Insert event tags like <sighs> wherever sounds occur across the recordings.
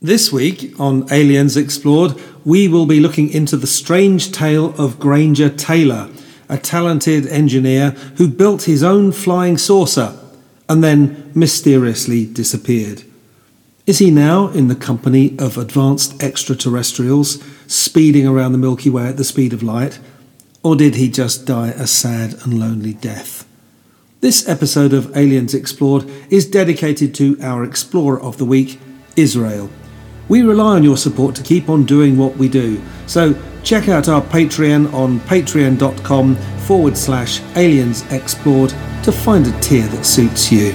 This week on Aliens Explored, we will be looking into the strange tale of Granger Taylor, a talented engineer who built his own flying saucer and then mysteriously disappeared. Is he now in the company of advanced extraterrestrials speeding around the Milky Way at the speed of light? Or did he just die a sad and lonely death? This episode of Aliens Explored is dedicated to our Explorer of the Week, Israel. We rely on your support to keep on doing what we do. So check out our Patreon on patreon.com forward slash aliens explored to find a tier that suits you.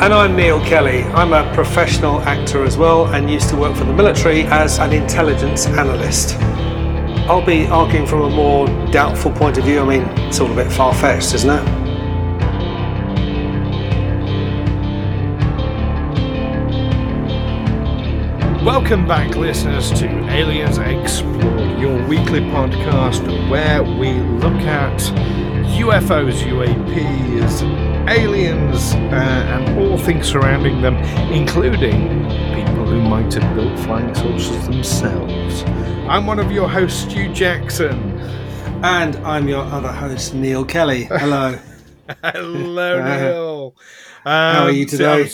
And I'm Neil Kelly. I'm a professional actor as well and used to work for the military as an intelligence analyst. I'll be arguing from a more doubtful point of view. I mean, it's all a bit far fetched, isn't it? Welcome back, listeners, to Aliens Explored, your weekly podcast where we look at UFOs, UAPs, aliens, uh, and all things surrounding them, including people who might have built flying saucers themselves. I'm one of your hosts, Stu Jackson. And I'm your other host, Neil Kelly. Hello. <laughs> Hello, Neil. How are you Um, so today?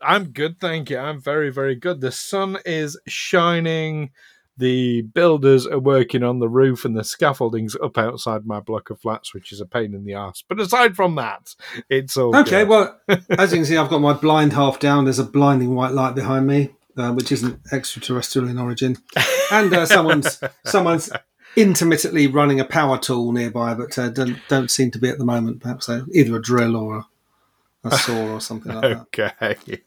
I'm good, thank you. I'm very, very good. The sun is shining. The builders are working on the roof, and the scaffolding's up outside my block of flats, which is a pain in the ass. But aside from that, it's all Okay, good. well, <laughs> as you can see, I've got my blind half down. There's a blinding white light behind me, uh, which isn't extraterrestrial in origin, and uh, someone's <laughs> someone's intermittently running a power tool nearby, but uh, don't don't seem to be at the moment. Perhaps uh, either a drill or a, a saw or something like that. <laughs> okay.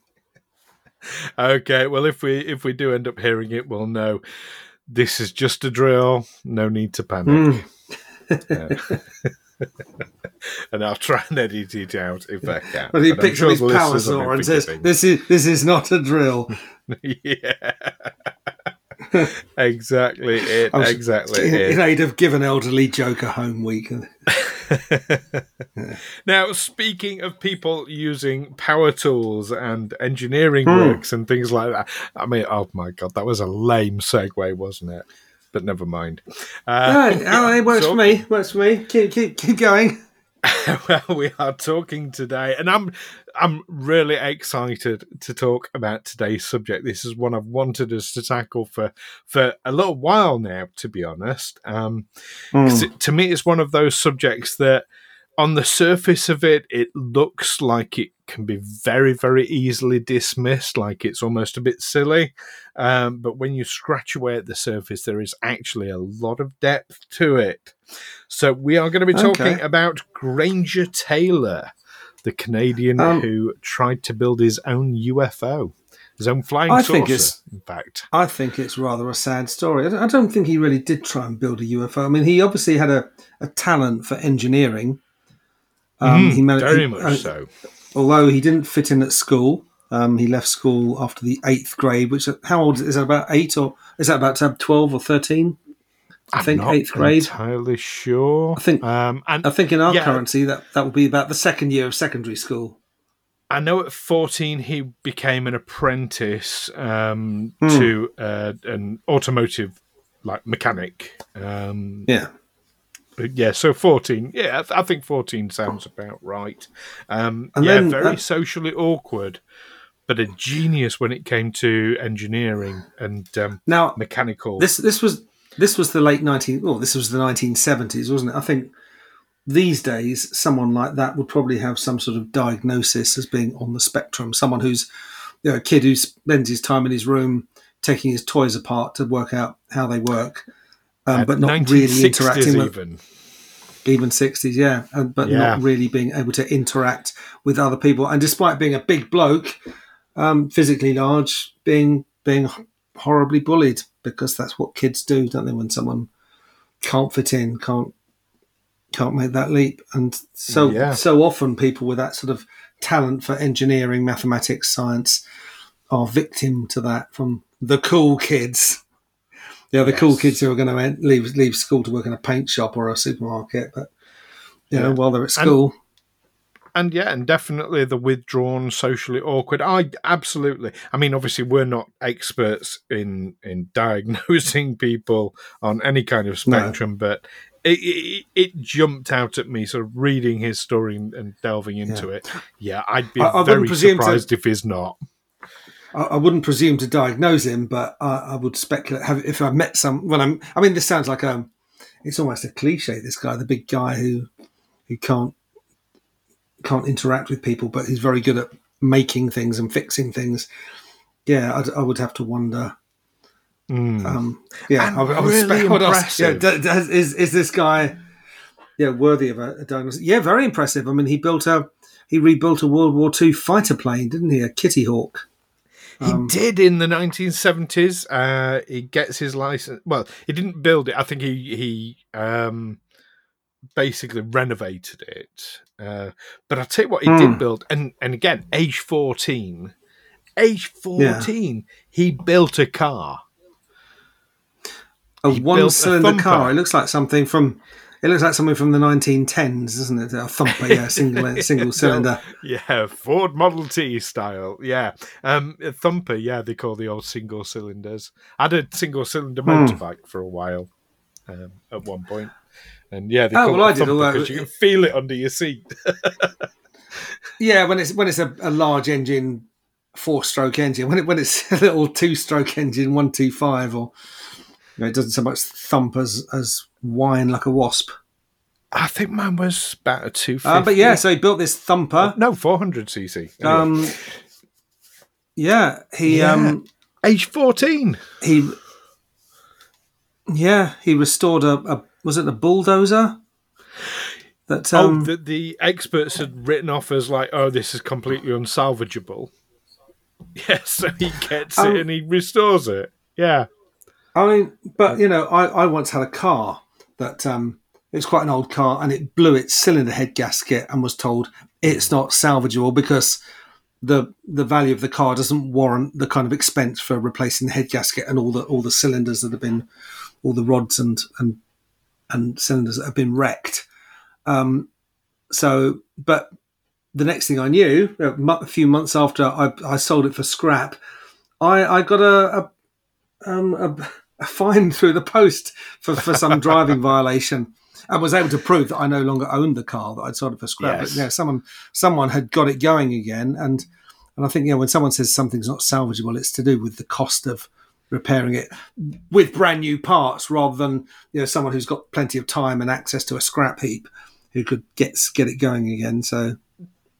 Okay. Well, if we if we do end up hearing it, we'll know this is just a drill. No need to panic. Mm. <laughs> and I'll try and edit it out if I can. But he picks sure up his power saw and says, "This is this is not a drill." <laughs> yeah. <laughs> exactly it. Was- Exactly it. you'd have given elderly Joke a home week. <laughs> now, speaking of people using power tools and engineering Hmm. works and things like that, I mean, oh my god, that was a lame segue, wasn't it? But never mind. Uh, Oh, oh, it works <laughs> so- for me. Works for me. Keep keep keep going. <laughs> well, we are talking today, and I'm I'm really excited to talk about today's subject. This is one I've wanted us to tackle for for a little while now, to be honest. Um, 'cause it, to me, it's one of those subjects that, on the surface of it, it looks like it can be very, very easily dismissed, like it's almost a bit silly. Um, but when you scratch away at the surface, there is actually a lot of depth to it. So we are going to be talking Okay. about Granger Taylor, the Canadian Um, who tried to build his own UFO, his own flying I saucer. think it's- in fact. I think it's rather a sad story. I don't, think he really did try and build a UFO. I mean, he obviously had a, a talent for engineering. Um, Mm, he managed, very he- much uh, so. Although he didn't fit in at school, um, he left school after the eighth grade. Which how old is that? About eight or is that about twelve or thirteen? I I'm think not eighth grade. Entirely sure. I think- Um, and I think in our Yeah. currency that that would be about the second year of secondary school. I know at 14 he became an apprentice um, Hmm. to uh, an automotive like mechanic. Um, Yeah. yeah, so 14. Yeah, I, th- I think 14 sounds about right. Um, And yeah, then very that- socially awkward, but a genius when it came to engineering and um, Now mechanical. this this was this was the late nineteen. Well, this was the nineteen seventies, wasn't it? I think these days, someone like that would probably have some sort of diagnosis as being on the spectrum. Someone who's you know, a kid who spends his time in his room taking his toys apart to work out how they work, um, but not really interacting with even. even 60s, yeah, and, but Yeah. not really being able to interact with other people. And despite being a big bloke, um, physically large, being being horribly bullied because that's what kids do, don't they? When someone can't fit in, can't can't make that leap, and so Yeah. so often people with that sort of talent for engineering, mathematics, science are victim to that from the cool kids. Yeah, the cool kids who are going to leave leave school to work in a paint shop or a supermarket, but you know, while they're at school. and yeah, and definitely the withdrawn, socially awkward. I absolutely. I mean, obviously, we're not experts in in <laughs> diagnosing people on any kind of No. spectrum, but it, it it jumped out at me. Sort of reading his story and, and delving into it. Yeah, I'd be I- I very presume to- if he's not. I, I wouldn't presume to diagnose him, but I, I would speculate have, if I met some. When I'm, I mean, this sounds like a, it's almost a cliche. This guy, the big guy who, who can't, can't interact with people, but he's very good at making things and fixing things. Yeah, I'd, I would have to wonder. Mm. Um, yeah, And I, would- I really spec- what else? Yeah, d- d- is is this guy? Yeah, worthy of a, a diagnosis. Yeah, very impressive. I mean, he built a, he rebuilt a World War II fighter plane, didn't he? A Kitty Hawk. He Um, did in the 1970s. Uh, he gets his license. Well, he didn't build it. I think he he um, basically renovated it. Uh, but I'll tell you what, he Hmm. did build, and and again, age 14, age 14, he built a car. a He one-cylinder thumper. car. It looks like something from. It looks like something from the 1910s, doesn't it? A thumper, yeah, <laughs> single single cylinder. Yeah, Ford Model T style. Yeah, um, a thumper. Yeah, they call the old single cylinders. I had a single cylinder Hmm. motorbike for a while um, at one point, and yeah, Oh, well, I did, although- because you can feel it under your seat. <laughs> Yeah, when it's when it's a, a large engine, four-stroke engine. When it when it's <laughs> a little two-stroke engine, one two five, or you know, it doesn't so much thump as as whine like a wasp. I think mine was about a two. Uh, but yeah, so he built this thumper. no, four hundred cc. Anyway, Um, yeah, he Yeah. um age fourteen. he yeah he restored a, a was it the bulldozer that um oh, the, the experts had written off as like, oh, this is completely unsalvageable. <laughs> Yeah, so he gets Um, it and he restores it. Yeah. I mean, but you know, I, I once had a car that um, it was quite an old car, and it blew its cylinder head gasket, and was told it's not salvageable because the the value of the car doesn't warrant the kind of expense for replacing the head gasket and all the all the cylinders that have been, all the rods and and and cylinders that have been wrecked. Um, so, but the next thing I knew, a few months after I, I sold it for scrap, I, I got a, a um, a, <laughs> a fine through the post for, for some <laughs> driving violation and was able to prove that I no longer owned the car that I'd sold it for scrap. Yes. But yeah, someone someone had got it going again, and and I think yeah, when someone says something's not salvageable, it's to do with the cost of repairing it with brand new parts rather than you know someone who's got plenty of time and access to a scrap heap who could get get it going again. So.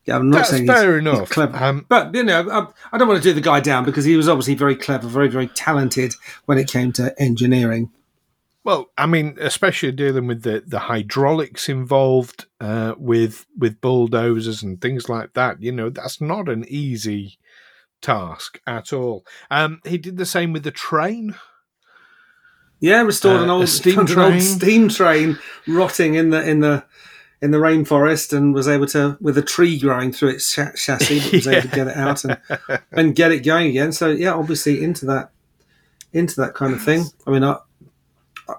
Yeah, I'm not That's saying fair he's, he's enough. clever, Um, but you know, I, I don't want to do the guy down because he was obviously very clever, very very talented when it came to engineering. Well, I mean, especially dealing with the, the hydraulics involved uh, with with bulldozers and things like that. You know, that's not an easy task at all. Um, he did the same with the train. Yeah, restored Uh, <laughs> an old steam train. old steam train rotting in the in the in the rainforest, and was able to with a tree growing through its cha- chassis, but was able to get it out and <laughs> and get it going again. So yeah, obviously into that into that kind of thing. I mean, I,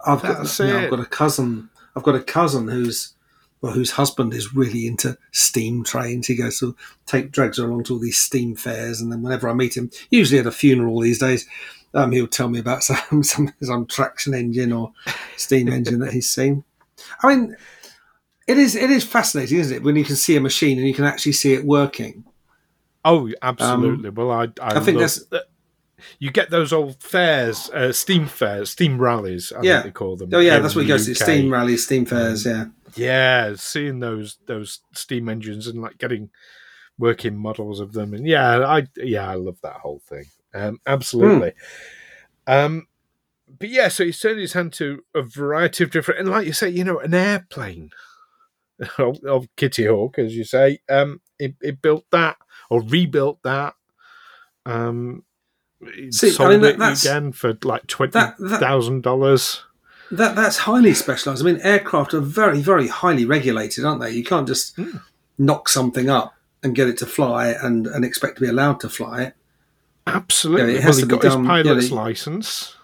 I've got you know. I've got a cousin. I've got a cousin who's well, whose husband is really into steam trains. He goes to take drags her along to all these steam fairs, and then whenever I meet him, usually at a funeral these days, um, he'll tell me about <laughs> some some some traction engine or steam engine that he's seen. I mean, it is it is fascinating, isn't it, when you can see a machine and you can actually see it working. Oh, absolutely. well, I I, I think that's- you get those old fairs, uh, steam fairs, steam rallies. I Yeah. think they call them. Oh yeah, that's what he the goes to: steam rallies, steam fairs. Yeah, yeah, seeing those those steam engines and like getting working models of them, and yeah, I yeah, I love that whole thing. Um, absolutely. Mm. Um, but yeah, so he's turned his hand to a variety of different, and like you say, you know, an airplane <laughs> of, of Kitty Hawk, as you say. Um, he, he built that or rebuilt that. Um, See, sold I mean, that, it again for like twenty thousand dollars. That that's highly specialised. I mean, aircraft are very, very highly regulated, aren't they? You can't just mm. knock something up and get it to fly and, and expect to be allowed to fly it. Absolutely. You know, well, he got done, his pilot's license.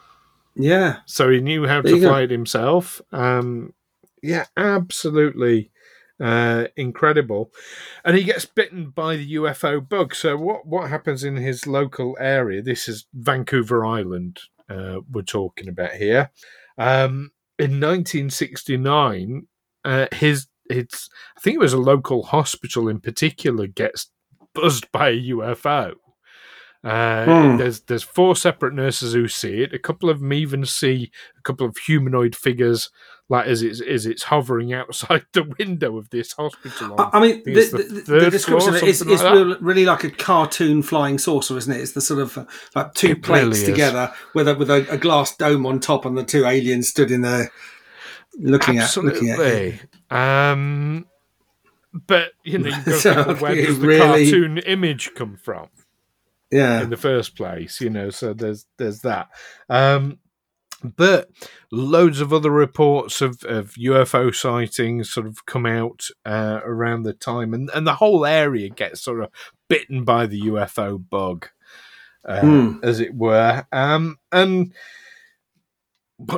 Yeah. So he knew how there to fly go. it himself. Um, yeah, absolutely uh, incredible. And he gets bitten by the UFO bug. So what what happens in his local area? This is Vancouver Island. Uh, we're talking about here. Um, in 1969, uh, his his I think it was a local hospital in particular gets buzzed by a UFO. Uh, hmm. There's there's four separate nurses who see it. A couple of them even see a couple of humanoid figures, like as it's as it's hovering outside <laughs> the window of this hospital. I, I mean, the, the, the, the, description is, is like really like a cartoon flying saucer, isn't it? It's the sort of uh, like two it plates really together with a with a, a, glass dome on top, and the two aliens stood in there looking Absolutely. at looking at. Um, but you know, you <laughs> go, where does the really... cartoon image come from? yeah in the first place you know so there's there's that um but loads of other reports of, of UFO sightings sort of come out uh, around the time, and, and the whole area gets sort of bitten by the UFO bug, uh, mm. as it were. Um, and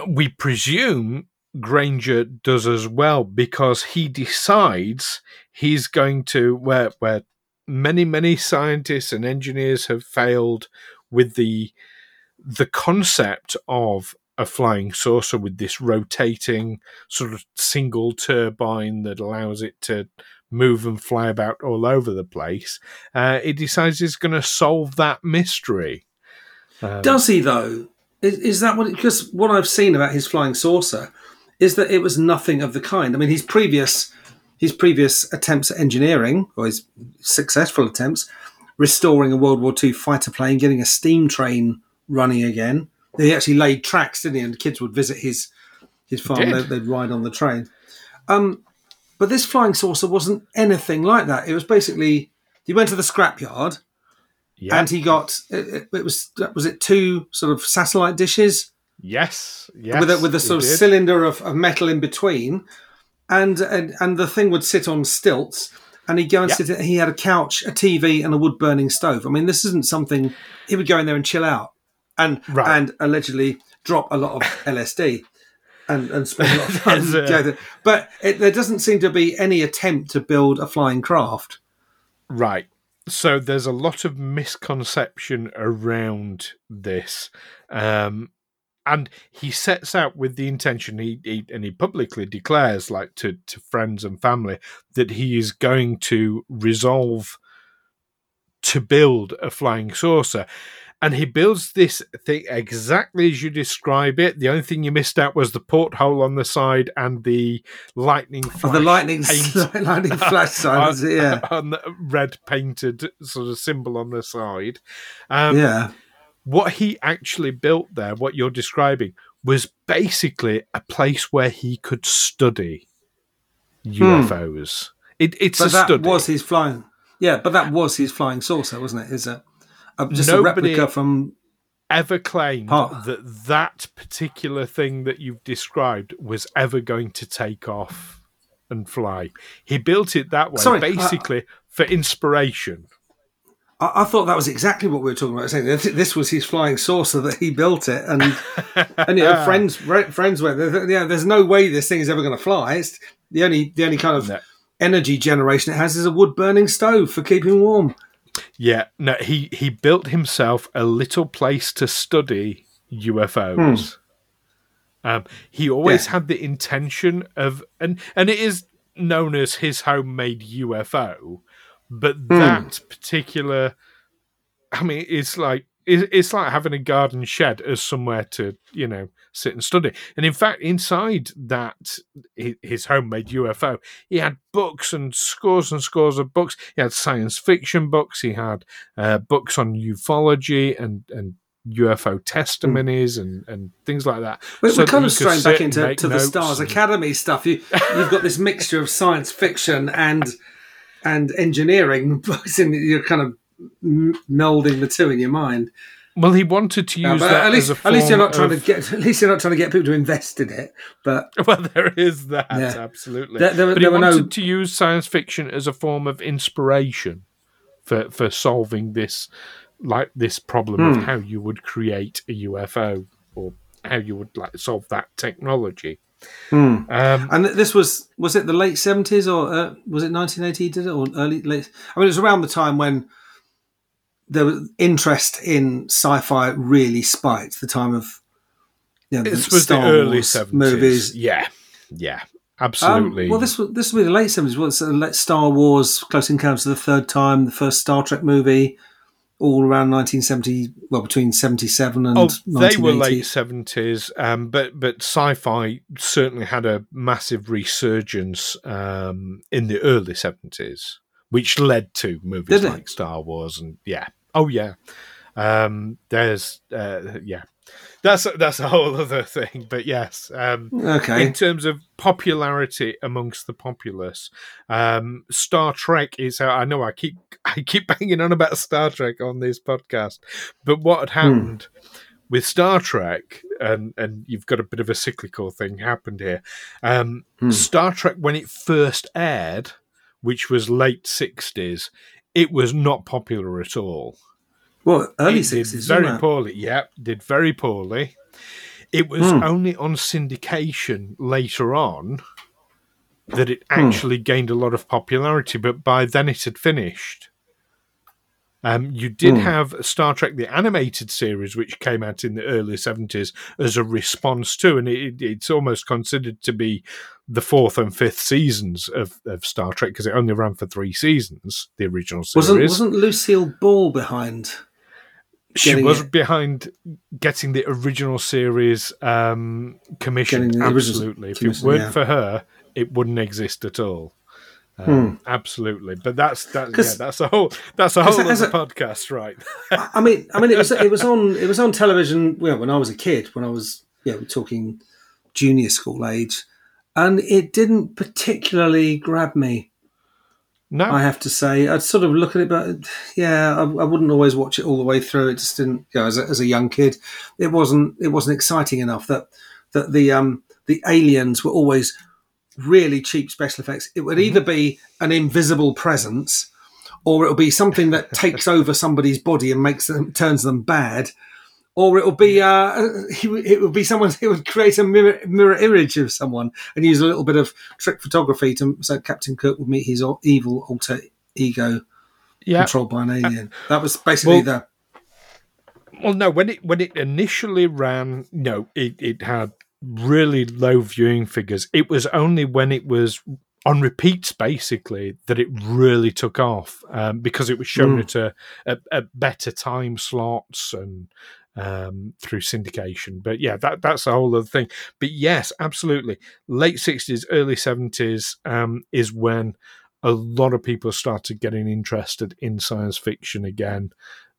we presume Granger does as well because he decides he's going to where where many many scientists and engineers have failed with the the concept of a flying saucer with this rotating sort of single turbine that allows it to move and fly about all over the place. Uh, he decides he's going to solve that mystery. Um, Does he though? Is, is that what? Because what I've seen about his flying saucer is that it was nothing of the kind. I mean, his previous his previous attempts at engineering, or his successful attempts, restoring a World War II fighter plane, getting a steam train running again. He actually laid tracks, didn't he? And kids would visit his his farm. They'd, they'd, ride on the train. Um, but this flying saucer wasn't anything like that. It was basically he went to the scrapyard, and he got it, it, was was it two sort of satellite dishes. Yes, yes, with a, with a sort of did. cylinder of, of metal in between, and, and and the thing would sit on stilts and he'd go and yep. sit. He had a couch, a TV, and a wood burning stove. I mean, this isn't something he would go in there and chill out, and right. and allegedly drop a lot of <laughs> LSD. And, and spend a lot of <laughs> time together. But it, there doesn't seem to be any attempt to build a flying craft. Right. So there's a lot of misconception around this. Um, and he sets out with the intention he, he, and he publicly declares like to, to friends and family that he is going to resolve to build a flying saucer and he builds this thing exactly as you describe it. The only thing you missed out was the porthole on the side and the lightning flash. Oh, the lightning, <laughs> lightning flash <laughs> signs, on, yeah. <laughs> On the red painted sort of symbol on the side. Um, yeah what he actually built there, what you're describing, was basically a place where he could study UFOs. Hmm. It, it's but a that study. was his flying. Yeah, but that was his flying saucer, wasn't it? Is it uh, just Nobody a replica from? Ever claimed that that particular thing that you've described was ever going to take off and fly? He built it that way, Sorry, basically uh, for inspiration. I, I, thought that was exactly what we were talking about. Saying this was his flying saucer that he built it, and <laughs> and you know, friends friends went, yeah, there's no way this thing is ever going to fly. It's the only the only kind of no. energy generation it has is a wood burning stove for keeping warm. Yeah, no, he he built himself a little place to study UFOs. Hmm. Um, he always yeah. had the intention of, and and it is known as his homemade UFO but mm. that particular, I mean, it's like it's like having a garden shed as somewhere to you know sit and study. And in fact, inside that his homemade UFO, he had books and scores and scores of books. He had science fiction books. He had uh, books on ufology and and UFO testimonies mm. and, and things like that. We're, so we're kind of straying back into to the Stars and... Academy stuff. You, <laughs> you've got this mixture of science fiction and and engineering <laughs> books, and you're kind of melding the two in your mind. Well, he wanted to use that at least, at least you're not trying of... to get. At least you're not trying to get people to invest in it. But <laughs> well, there is that yeah. absolutely. There, there, but there he wanted no... to use science fiction as a form of inspiration for for solving this like this problem of hmm. how you would create a UFO or how you would like solve that technology. Hmm. Um, and this was was it the late seventies or uh, was it nineteen eighty? Did it or early late? I mean, it was around the time when the interest in sci-fi really spiked. The time of you know, this was Star the early seventies movies. Yeah, yeah, absolutely. Um, well, this was this would be the late seventies. Was well, Star Wars, Close Encounters of the Third Time, the first Star Trek movie, all around 1970. Well, between 77 and oh, they were late 70s. Um, but but sci-fi certainly had a massive resurgence um, in the early 70s, which led to movies Did like it? Star Wars and yeah, Oh yeah. Um, there's uh, yeah. That's that's a whole <laughs> other thing, but yes. Um, okay. In terms of popularity amongst the populace, um, Star Trek is. I know I keep <laughs> I keep banging on about Star Trek on this podcast, but what had hmm. happened hmm. with Star Trek, and and you've got a bit of a cyclical thing happened here. Um, hmm. Star Trek when it first aired, which was late sixties, it was not popular at all. Well, early sixties, very poorly. Yeah, did very poorly. It was hmm. only on syndication later on that it hmm. actually hmm. gained a lot of popularity, but by then it had finished. Um, you did hmm. have Star Trek the animated series, which came out in the early seventies as a response to, and it, it's almost considered to be the fourth and fifth seasons of, of Star Trek because it only ran for three seasons. The original series wasn't wasn't Lucille Ball behind. She was it? behind getting the original series um, commissioned. Absolutely, if it weren't yeah. for her, it wouldn't exist at all. Um, hmm. Absolutely, but that's that. Yeah, that's a whole. That's a whole other a, podcast, right? I mean, I mean, it was it was <laughs> on it was on television well, when I was a kid. When I was yeah, we're talking junior school age and it didn't particularly grab me. No, I have to say, I'd sort of look at it, but yeah, I, I wouldn't always watch it all the way through. It just didn't. You know, as a, as a young kid, it wasn't it wasn't exciting enough that that the um the aliens were always really cheap special effects. It would either be an invisible presence, or it'll be something that <laughs> takes over somebody's body and makes them turns them bad, or it'll be uh, <laughs> it would be someone <laughs> who would create a mirror, mirror image of someone and use a little bit of trick photography to so Captain Kirk would meet his evil alter ego yeah. controlled by an alien. That was basically well, the. Well, no, when it when it initially ran, no, it, it had really low viewing figures. It was only when it was on repeats basically that it really took off um, because it was shown mm. at a, better time slots and um, through syndication. But yeah, that that's a whole other thing. But yes, absolutely, late sixties, early seventies um, is when a lot of people started getting interested in science fiction again.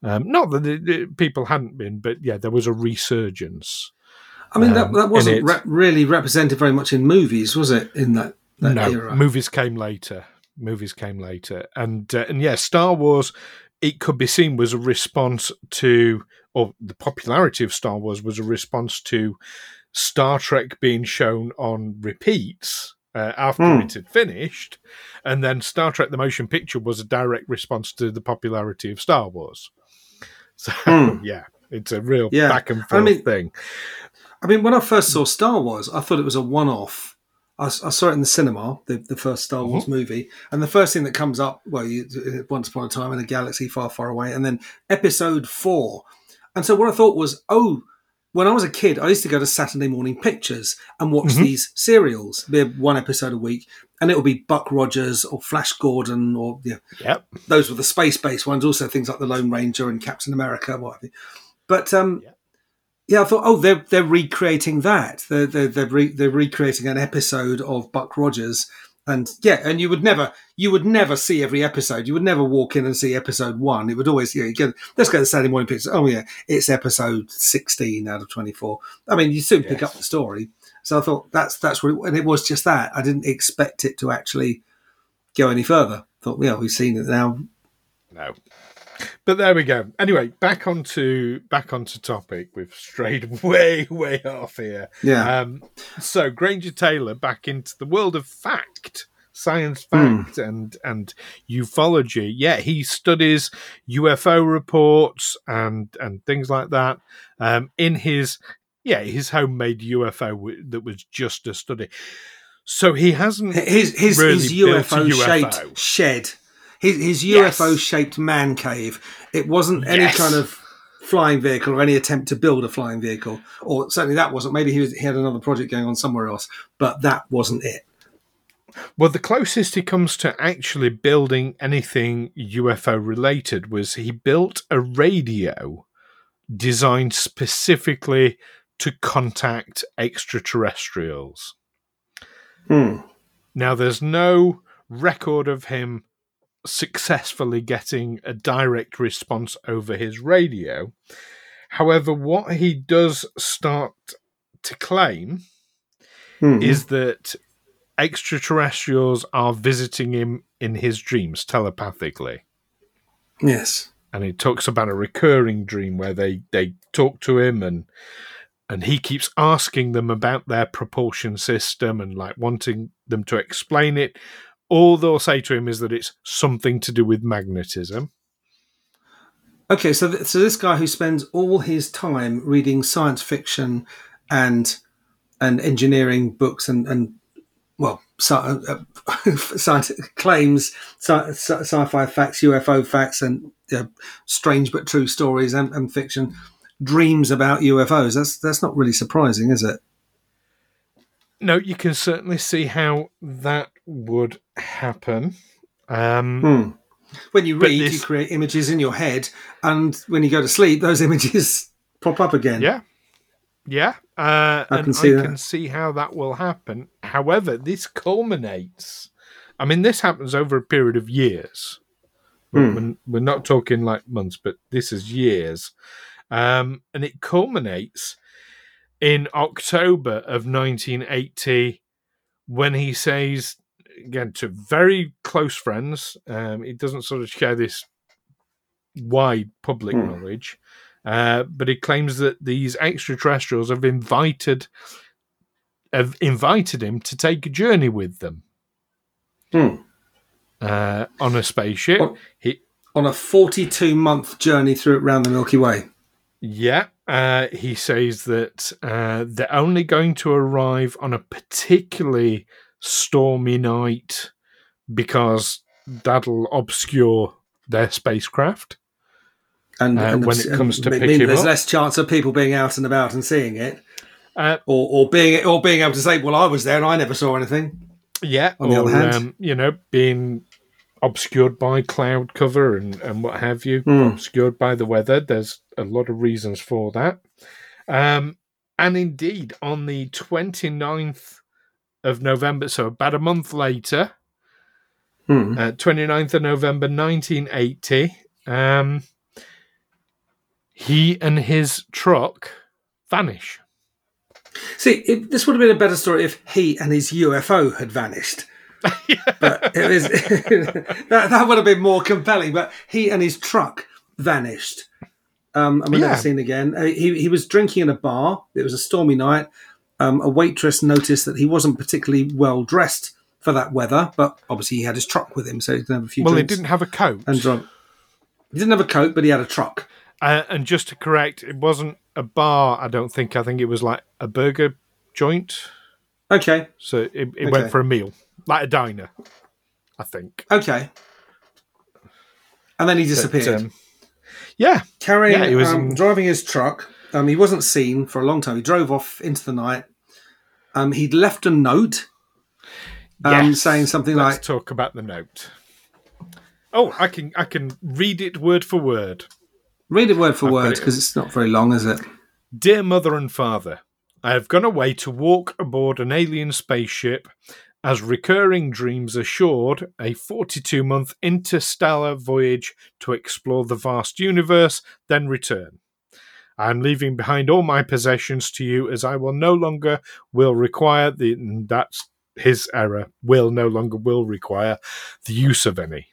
Um, not that people hadn't been, but yeah, there was a resurgence. I mean, that, um, that wasn't re- really represented very much in movies, was it? In that, that no, era? movies came later. Movies came later, and uh, and yeah, Star Wars. It could be seen was a response to or the popularity of Star Wars was a response to Star Trek being shown on repeats uh, after mm. it had finished, and then Star Trek: The Motion Picture was a direct response to the popularity of Star Wars. <laughs> So mm. yeah, it's a real yeah. back and forth I mean, thing. I mean, when I first saw Star Wars, I thought it was a one-off. I, I saw it in the cinema, the, the first Star Wars mm-hmm. movie, and the first thing that comes up, well, you, once upon a time in a galaxy far, far away, and then Episode Four and so what I thought was, oh, when I was a kid, I used to go to Saturday morning pictures and watch Mhm. these serials, be one episode a week, and it would be Buck Rogers or Flash Gordon or yeah, Yep. those were the space-based ones. Also, things like the Lone Ranger and Captain America, what have you. But um, Yeah. Yeah. I thought, oh, they're they're recreating that. They're they're they're, re- they're recreating an episode of Buck Rogers, and yeah, and you would never you would never see every episode. You would never walk in and see episode one. It would always you know, you get, let's go to Saturday morning pictures. Oh yeah, it's episode sixteen out of twenty four. I mean, you soon pick up the story. So I thought that's that's really, and it was just that. I didn't expect it to actually go any further. Thought, yeah, we've seen it now. No. But there we go. Anyway, back onto back onto topic. We've strayed <laughs> way, way off here. Yeah. Um, so Granger Taylor back into the world of fact, science fact, and and ufology. Yeah, he studies UFO reports and and things like that. Um, in his yeah his homemade UFO w- that was just a study. So he hasn't his his, really his UFO shaped UFO. shed, his his UFO shaped man cave. It wasn't any kind of flying vehicle or any attempt to build a flying vehicle, or certainly that wasn't. Maybe he was he had another project going on somewhere else, but that wasn't it. Well, the closest he comes to actually building anything UFO related was he built a radio designed specifically to contact extraterrestrials. Hmm. Now, there's no record of him successfully getting a direct response over his radio. However, what he does start to claim Mhm. is that extraterrestrials are visiting him in his dreams telepathically. yes. And he talks about a recurring dream where they, they talk to him and and he keeps asking them about their propulsion system and like wanting them to explain it. All they'll say to him is that it's something to do with magnetism. Okay, so th- so this guy who spends all his time reading science fiction and and engineering books and and well, sci- uh, <laughs> science claims, sci- sci- sci-fi facts, UFO facts, and strange but true stories and, and fiction, dreams about UFOs. That's that's not really surprising, is it? No, you can certainly see how that would happen. Um, Hmm. When you But read, you create images in your head, and when you go to sleep, those images <laughs> pop up again. Yeah. Yeah. Uh, I and can see I that. can see how that will happen. However, this culminates. I mean, this happens over a period of years. We're, Hmm. we're, we're not talking like months, but this is years. Um, and it culminates in October of 1980 when he says, again, to very close friends, um, he doesn't sort of share this wide public Hmm. knowledge. Uh, but he claims that these extraterrestrials have invited have invited him to take a journey with them Hmm. uh, on a spaceship. What- He, On a 42 month journey through around the Milky Way. yeah, uh, he says that uh, they're only going to arrive on a particularly stormy night because that'll obscure their spacecraft. And, Uh, and when it comes to pick him there's up. less chance of people being out and about and seeing it, Uh, or, or being or being able to say, "Well, I was there and I never saw anything." Yeah, On the other hand. um, you know, being obscured by cloud cover and, and what have you, Hmm. obscured by the weather. There's a lot of reasons for that. Um, and indeed, on the 29th of November, so about a month later, Hmm. uh, 29th of November 1980, um, he and his truck vanish. See, it, this would have been a better story if he and his UFO had vanished. But it is <laughs> that, that would have been more compelling. But he and his truck vanished. Um, and we're Yeah. never seen again. Uh, he, he was drinking in a bar. It was a stormy night. Um, a waitress noticed that he wasn't particularly well dressed for that weather, but obviously he had his truck with him, so he could have a few Well, he didn't have a coat. and drunk. He didn't have a coat, but he had a truck. Uh, and just to correct, it wasn't a bar. I don't think. I think it was like a burger joint. Okay, So it, it Okay. went for a meal, like a diner. I think. okay. And then he But, disappeared. um, yeah, carrying, yeah, he was um, in- driving his truck Um, he wasn't seen for a long time. He drove off into the night. Um, he'd left a note um, Yes. saying something Let's like, talk about the note. Oh, I can I can read it word for word. read it word for I've word it. because it's not very long, is it? Dear mother and father, I have gone away to walk aboard an alien spaceship as recurring dreams assured a 42 month interstellar voyage to explore the vast universe, then return. I am leaving behind all my possessions to you as I will no longer will require the that's his error will no longer will require the use of any.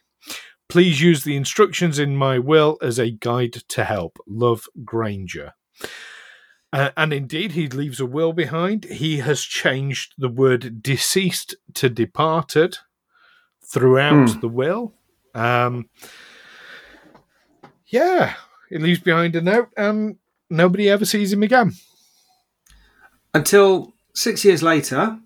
Please use the instructions in my will as a guide to help. Love Granger. Uh, and indeed, he leaves a will behind. He has changed the word deceased to departed throughout Hmm. the will. Um, yeah, he leaves behind a note, and nobody ever sees him again. Until six years later,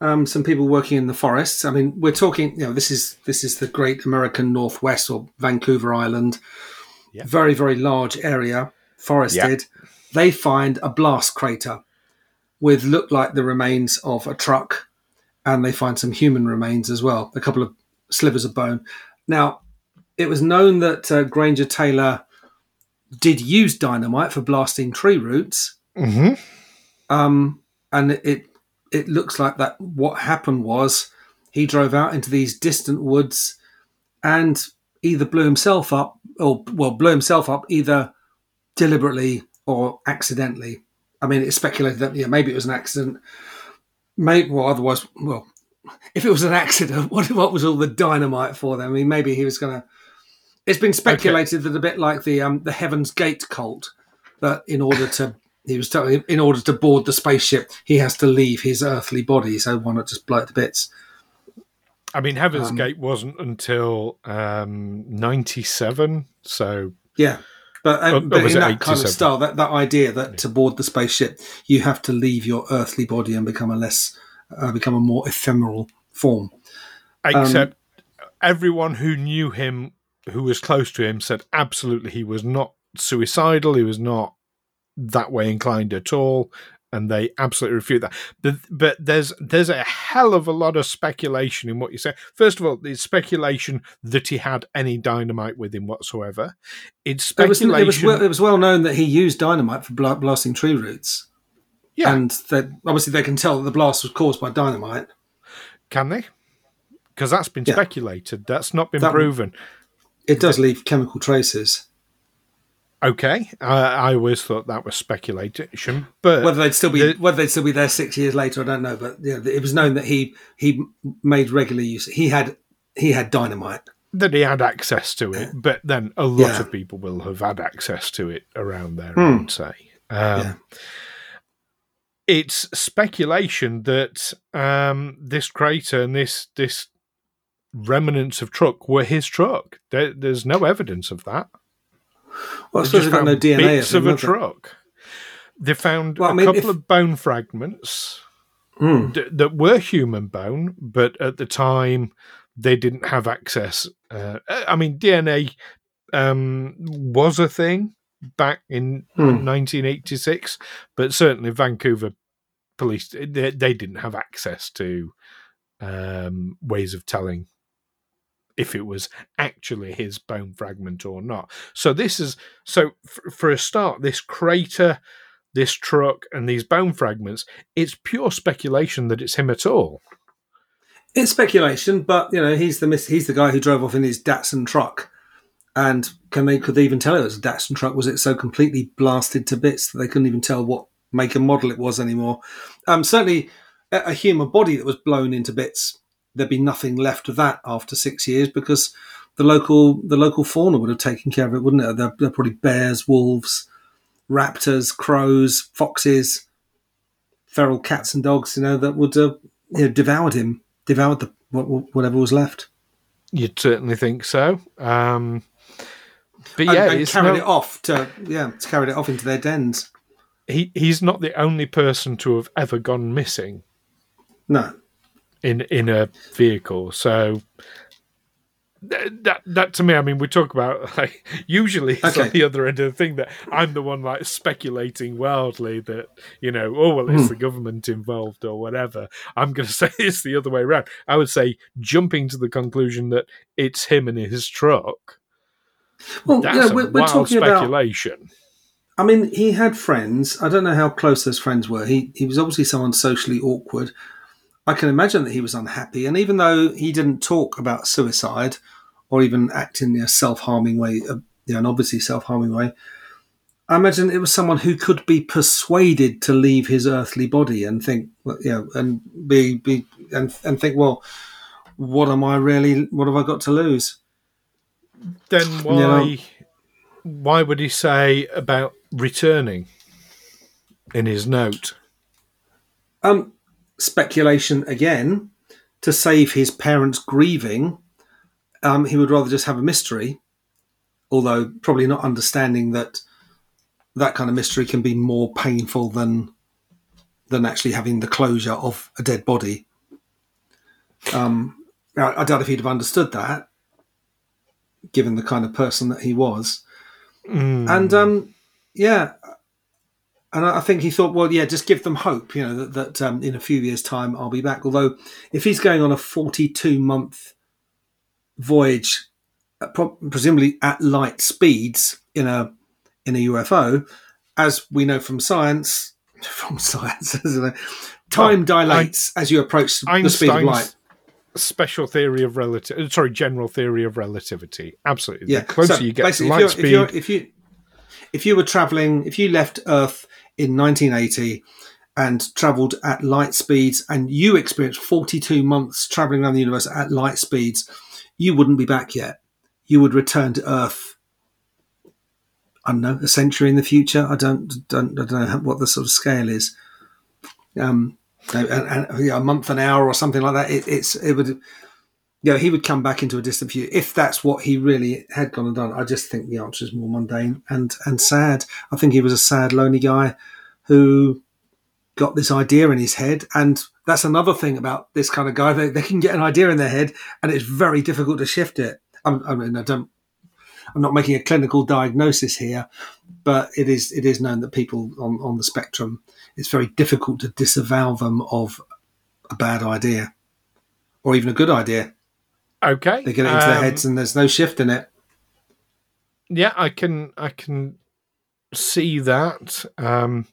um, some people working in the forests. I mean, we're talking. You know, this is this is the Great American Northwest or Vancouver Island. Very very large area, forested. They find a blast crater with look like the remains of a truck, and they find some human remains as well. A couple of slivers of bone. Now, it was known that uh, Granger Taylor did use dynamite for blasting tree roots Mm-hmm. um, and it it looks like that what happened was he drove out into these distant woods and either blew himself up or well blew himself up either deliberately or accidentally. I mean it's speculated that yeah maybe it was an accident. Maybe well otherwise well if it was an accident <laughs> what what was all the dynamite for then? I mean maybe he was gonna it's been speculated that a bit like the um the heaven's gate cult that in order to he was telling in order to board the spaceship he has to leave his earthly body so why not just blow it to bits? I mean, Heaven's Um, Gate wasn't until um, 97, so yeah but, um, Or- but in that kind of style that, that idea that to board the spaceship you have to leave your earthly body and become a less uh, become a more ephemeral form. Except everyone who knew him, who was close to him, said absolutely he was not suicidal. He was not that way inclined at all, and they absolutely refute that. But, but there's there's a hell of a lot of speculation in what you say. First of all, it's speculation that he had any dynamite with him whatsoever. It's it was, speculation. it, was well, it was well known that he used dynamite for blasting tree roots yeah, and that obviously they can tell that the blast was caused by dynamite can they? Because that's been Yeah. speculated. That's not been That- proven. it does leave chemical traces Okay, I, I always thought that was speculation, but whether they'd still be The- whether they'd still be there six years later, I don't know. But yeah, it was known that he he made regular use. He had he had dynamite. that he had access to it, but then a lot Yeah. of people will have had access to it around there, Hmm. I would say. Um, Yeah. It's speculation that um, this crater and this this remnants of truck were his truck. There, there's no evidence of that. Well, I suppose they've got no DNA bits of, of a him, have they? truck. They found Well, I a mean, couple if- of bone fragments Hmm. d- that were human bone, but at the time they didn't have access. Uh, I mean, DNA um, was a thing back in Hmm. 1986, but certainly Vancouver police they, they didn't have access to um, ways of telling if it was actually his bone fragment or not. So this is so f- for a start, this crater, this truck, and these bone fragments. It's pure speculation that it's him at all. It's speculation, but you know he's the mis- he's the guy who drove off in his Datsun truck. And can they could they even tell it was a Datsun truck? Was it so completely blasted to bits that they couldn't even tell what make and model it was anymore? Um, certainly, a, a human body that was blown into bits, there'd be nothing left of that after six years because the local the local fauna would have taken care of it, wouldn't it? They're, they're probably bears, wolves, raptors, crows, foxes, feral cats and dogs. You know that would have you know, devoured him, devoured the whatever was left. You'd certainly think so. Um, but yeah, and it's carried no- it off to yeah, it's carried it off into their dens. he he's not the only person to have ever gone missing No, in in a vehicle. So that that to me, I mean, we talk about <laughs> like usually it's Okay. on the other end of the thing that I'm the one like speculating wildly that you know, oh well, it's Hmm. the government involved or whatever. I'm going <laughs> to say it's the other way around. I would say jumping to the conclusion that it's him and his truck. Well, That's yeah, we're, we're talking about. speculation. I mean, he had friends. I don't know how close those friends were. He he was obviously someone socially awkward. I can imagine that he was unhappy, and even though he didn't talk about suicide or even act in a self-harming way, uh, you know, an obviously self-harming way, I imagine it was someone who could be persuaded to leave his earthly body and think, well, you know, and be be and and think, well, what am I really? What have I got to lose? Then why know- why would he say about returning in his note? Um, speculation again to save his parents grieving. Um, he would rather just have a mystery, although probably not understanding that that kind of mystery can be more painful than than actually having the closure of a dead body. Um, I, I doubt if he'd have understood that, given the kind of person that he was. Mm. And um, yeah, and I I think he thought, well, yeah, just give them hope, you know, that, that um, in a few years' time I'll be back. Although, if he's going on a 42 month voyage, uh, presumably at light speeds in a in a UFO, as we know from science, <laughs> from science, <laughs> isn't it? time dilates as you approach the speed of light. Special theory of relative, sorry, general theory of relativity. Absolutely. Yeah. The closer so you get to light if, speed, if you if you were traveling, if you left Earth in 1980 and travelled at light speeds, and you experienced 42 months travelling around the universe at light speeds, you wouldn't be back yet. You would return to Earth. I don't know, a century in the future. I don't, don't, I don't know what the sort of scale is. Um, and, yeah, a month, an hour, or something like that. It, it's it would you know, he would come back into a distant future if that's what he really had gone and done. I just think the answer is more mundane and and sad. I think he was a sad, lonely guy who got this idea in his head, and that's another thing about this kind of guy. They, they can get an idea in their head, and it's very difficult to shift it. I'm, I mean, I don't. I'm not making a clinical diagnosis here, but it is it is known that people on, on the spectrum, it's very difficult to disavow them of a bad idea or even a good idea. Okay. They get it into their um, heads and there's no shift in it. Yeah, I can, I can see that. Um,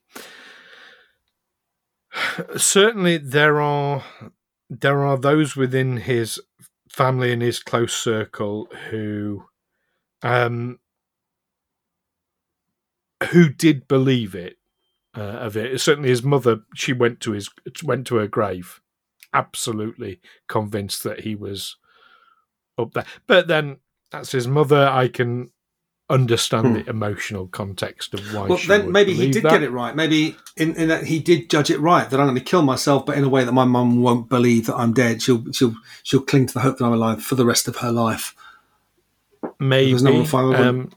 certainly, there are there are those within his family and his close circle who, um, who did believe it. Uh, of it, certainly his mother. She went to his went to her grave, absolutely convinced that he was up there. But then that's his mother. I can understand Hmm. the emotional context of why. Well, then maybe he did that. get it right. Maybe in, in that he did judge it right that I'm going to kill myself, but in a way that my mum won't believe that I'm dead. She'll she'll she'll cling to the hope that I'm alive for the rest of her life. Maybe. There's no one fine with um,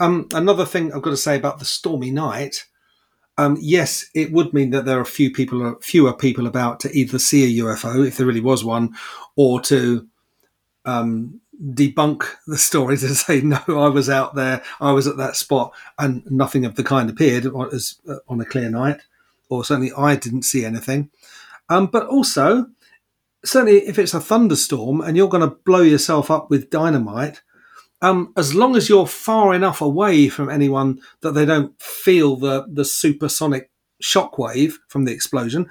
Um, another thing I've got to say about the stormy night. Um, yes, it would mean that there are few people, fewer people about to either see a UFO, if there really was one, or to um, debunk the story to <laughs> say no, I was out there, I was at that spot, and nothing of the kind appeared on, as, uh, on a clear night, or certainly I didn't see anything. Um, but also, certainly if it's a thunderstorm and you're going to blow yourself up with dynamite, um, as long as you're far enough away from anyone that they don't feel the the supersonic shockwave from the explosion,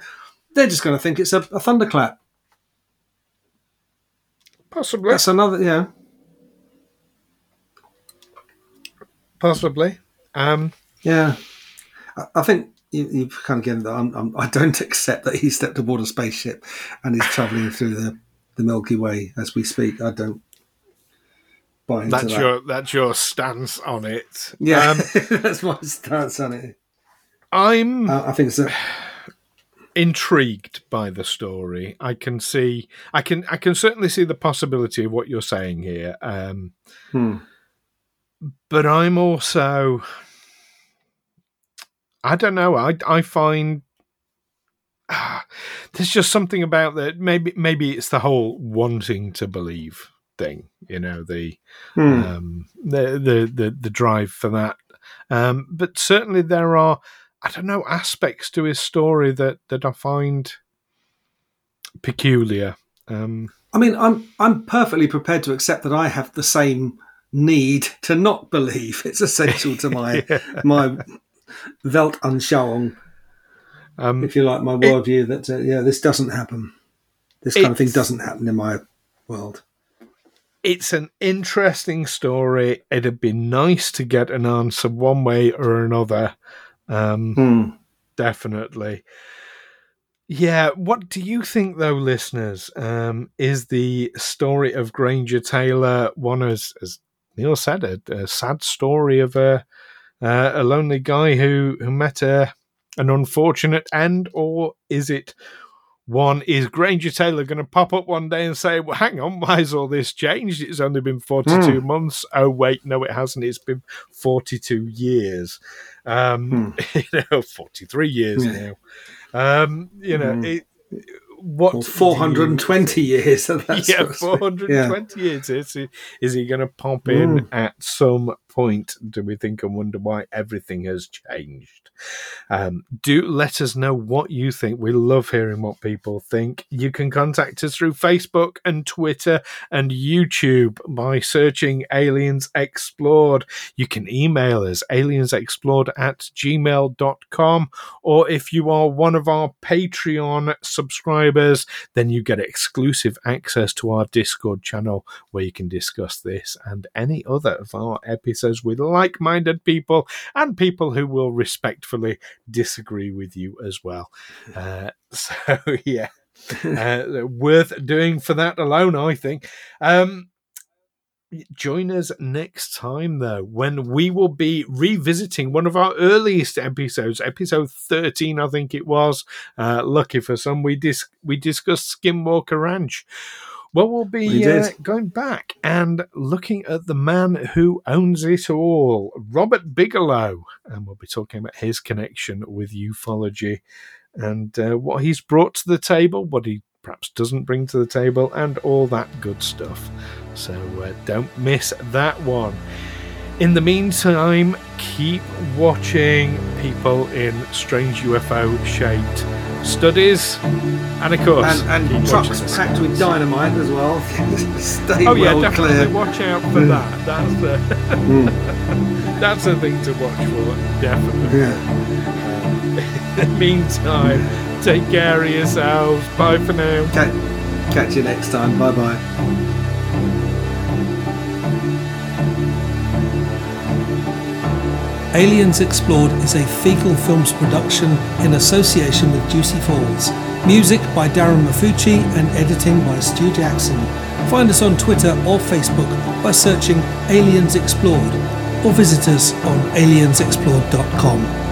they're just going to think it's a, a thunderclap. Possibly. That's another, yeah. Possibly. Um, Yeah, I, I think you, you've kind of given that. I'm, I'm, I don't <laughs> accept that he stepped aboard a spaceship and is travelling through the, the Milky Way as we speak. I don't buy into that's that. your that's your stance on it. yeah, Um, <laughs> that's my stance on it. I'm Uh, I think it's a, intrigued by the story. I can see, I can, I can certainly see the possibility of what you're saying here. Um, hmm. but I'm also, I don't know. I I find ah, <sighs> there's just something about that. Maybe maybe it's the whole wanting to believe thing. You know the Hmm. um, the, the the the drive for that. Um, but certainly there are I don't know aspects to his story that that I find peculiar. Um, I mean, I'm I'm perfectly prepared to accept that I have the same need to not believe. It's essential to my <laughs> my Weltanschauung, um, if you like, my worldview. That uh, yeah, this doesn't happen. This kind of thing doesn't happen in my world. it's an interesting story. It'd be nice to get an answer one way or another. Um, Hmm. definitely. Yeah, what do you think, though, listeners? Um, is the story of Granger Taylor one as, as Neil said, a, a sad story of a uh, a lonely guy who who met a an unfortunate end, or is it one? Is Granger Taylor going to pop up one day and say, "Well, hang on, why has all this changed? It's only been forty two months." Oh, wait, no, it hasn't. It's been forty two years. Um, <laughs> you know, forty three years Yeah. now. Um, you know, Mm. it, what Or do you 420 years. So <laughs> that's yeah, sort of- 420 years. Is he, is he going to pop in Mm. at some point? Do we think and wonder why everything has changed? Um, do let us know what you think. We love hearing what people think. You can contact us through Facebook and Twitter and YouTube by searching Aliens Explored. You can email us aliensexplored at gmail.com or if you are one of our Patreon subscribers, then you get exclusive access to our Discord channel where you can discuss this and any other of our episodes with like minded people and people who will respectfully disagree with you as well. <laughs> Uh, so, <laughs> yeah, uh, worth doing for that alone, I think. Um, Join us next time, though, when we will be revisiting one of our earliest episodes, episode 13, I think it was. Uh, lucky for some, we dis- we discussed Skinwalker Ranch. Well, we'll be uh, going back and looking at the man who owns it all, Robert Bigelow, and we'll be talking about his connection with ufology and uh, what he's brought to the table, what he perhaps doesn't bring to the table, and all that good stuff. So uh, don't miss that one. In the meantime, keep watching people in strange UFO shaped studies, and of course, And, and trucks packed with dynamite as well. <laughs> Stay Oh yeah, well definitely clear. watch out for that. Hmm. That's the hmm. <laughs> that's the thing to watch for. Definitely. Yeah. Uh, <laughs> in the meantime, take care of yourselves. Bye for now. Catch, catch you next time. Bye bye. Aliens Explored is a Fecal Films production in association with Juicy Falls. Music by Darren Mafucci and editing by Stu Jackson. Find us on Twitter or Facebook by searching Aliens Explored or visit us on aliensexplored.com.